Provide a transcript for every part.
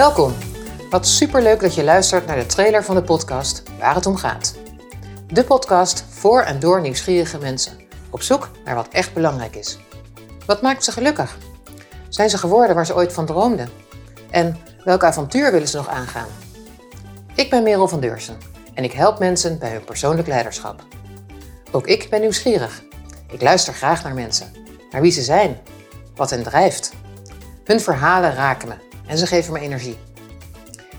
Welkom. Wat superleuk dat je luistert naar de trailer van de podcast Waar het om gaat. De podcast voor en door nieuwsgierige mensen. Op zoek naar wat echt belangrijk is. Wat maakt ze gelukkig? Zijn ze geworden waar ze ooit van droomden? En welk avontuur willen ze nog aangaan? Ik ben Merel van Deursen en ik help mensen bij hun persoonlijk leiderschap. Ook ik ben nieuwsgierig. Ik luister graag naar mensen, naar wie ze zijn, wat hen drijft. Hun verhalen raken me en ze geven me energie.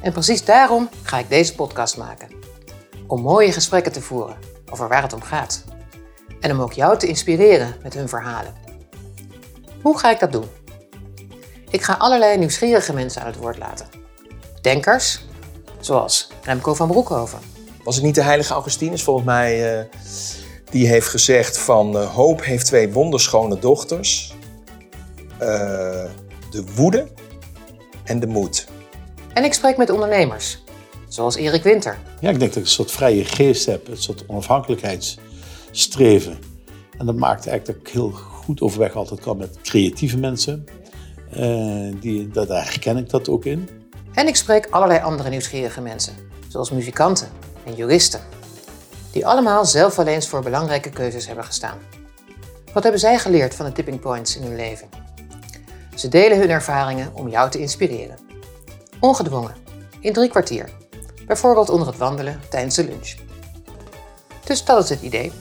En precies daarom ga ik deze podcast maken. Om mooie gesprekken te voeren over waar het om gaat. En om ook jou te inspireren met hun verhalen. Hoe ga ik dat doen? Ik ga allerlei nieuwsgierige mensen aan het woord laten. Denkers, zoals Remco van Broekhoven. Was het niet de heilige Augustinus volgens mij? Uh, die heeft gezegd van uh, hoop heeft twee wonderschone dochters. Uh, de woede en de moed. En ik spreek met ondernemers, zoals Erik Winter. Ja, ik denk dat ik een soort vrije geest heb, een soort onafhankelijkheidsstreven. En dat maakt eigenlijk dat ik heel goed overweg altijd kan met creatieve mensen. Uh, die, dat, daar herken ik dat ook in. En ik spreek allerlei andere nieuwsgierige mensen, zoals muzikanten en juristen. Die allemaal zelf wel eens voor belangrijke keuzes hebben gestaan. Wat hebben zij geleerd van de tipping points in hun leven? Ze delen hun ervaringen om jou te inspireren. Ongedwongen, in drie kwartier. Bijvoorbeeld onder het wandelen tijdens de lunch. Dus dat is het idee.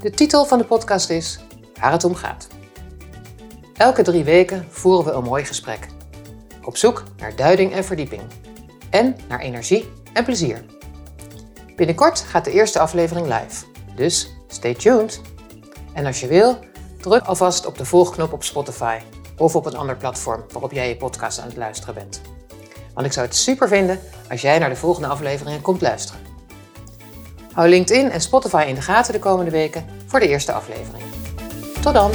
De titel van de podcast is Waar het om gaat. Elke drie weken voeren we een mooi gesprek. Op zoek naar duiding en verdieping. En naar energie en plezier. Binnenkort gaat de eerste aflevering live. Dus stay tuned. En als je wil, druk alvast op de volgknop op Spotify of op een ander platform waarop jij je podcast aan het luisteren bent. Want ik zou het super vinden als jij naar de volgende afleveringen komt luisteren. Hou LinkedIn en Spotify in de gaten de komende weken voor de eerste aflevering. Tot dan!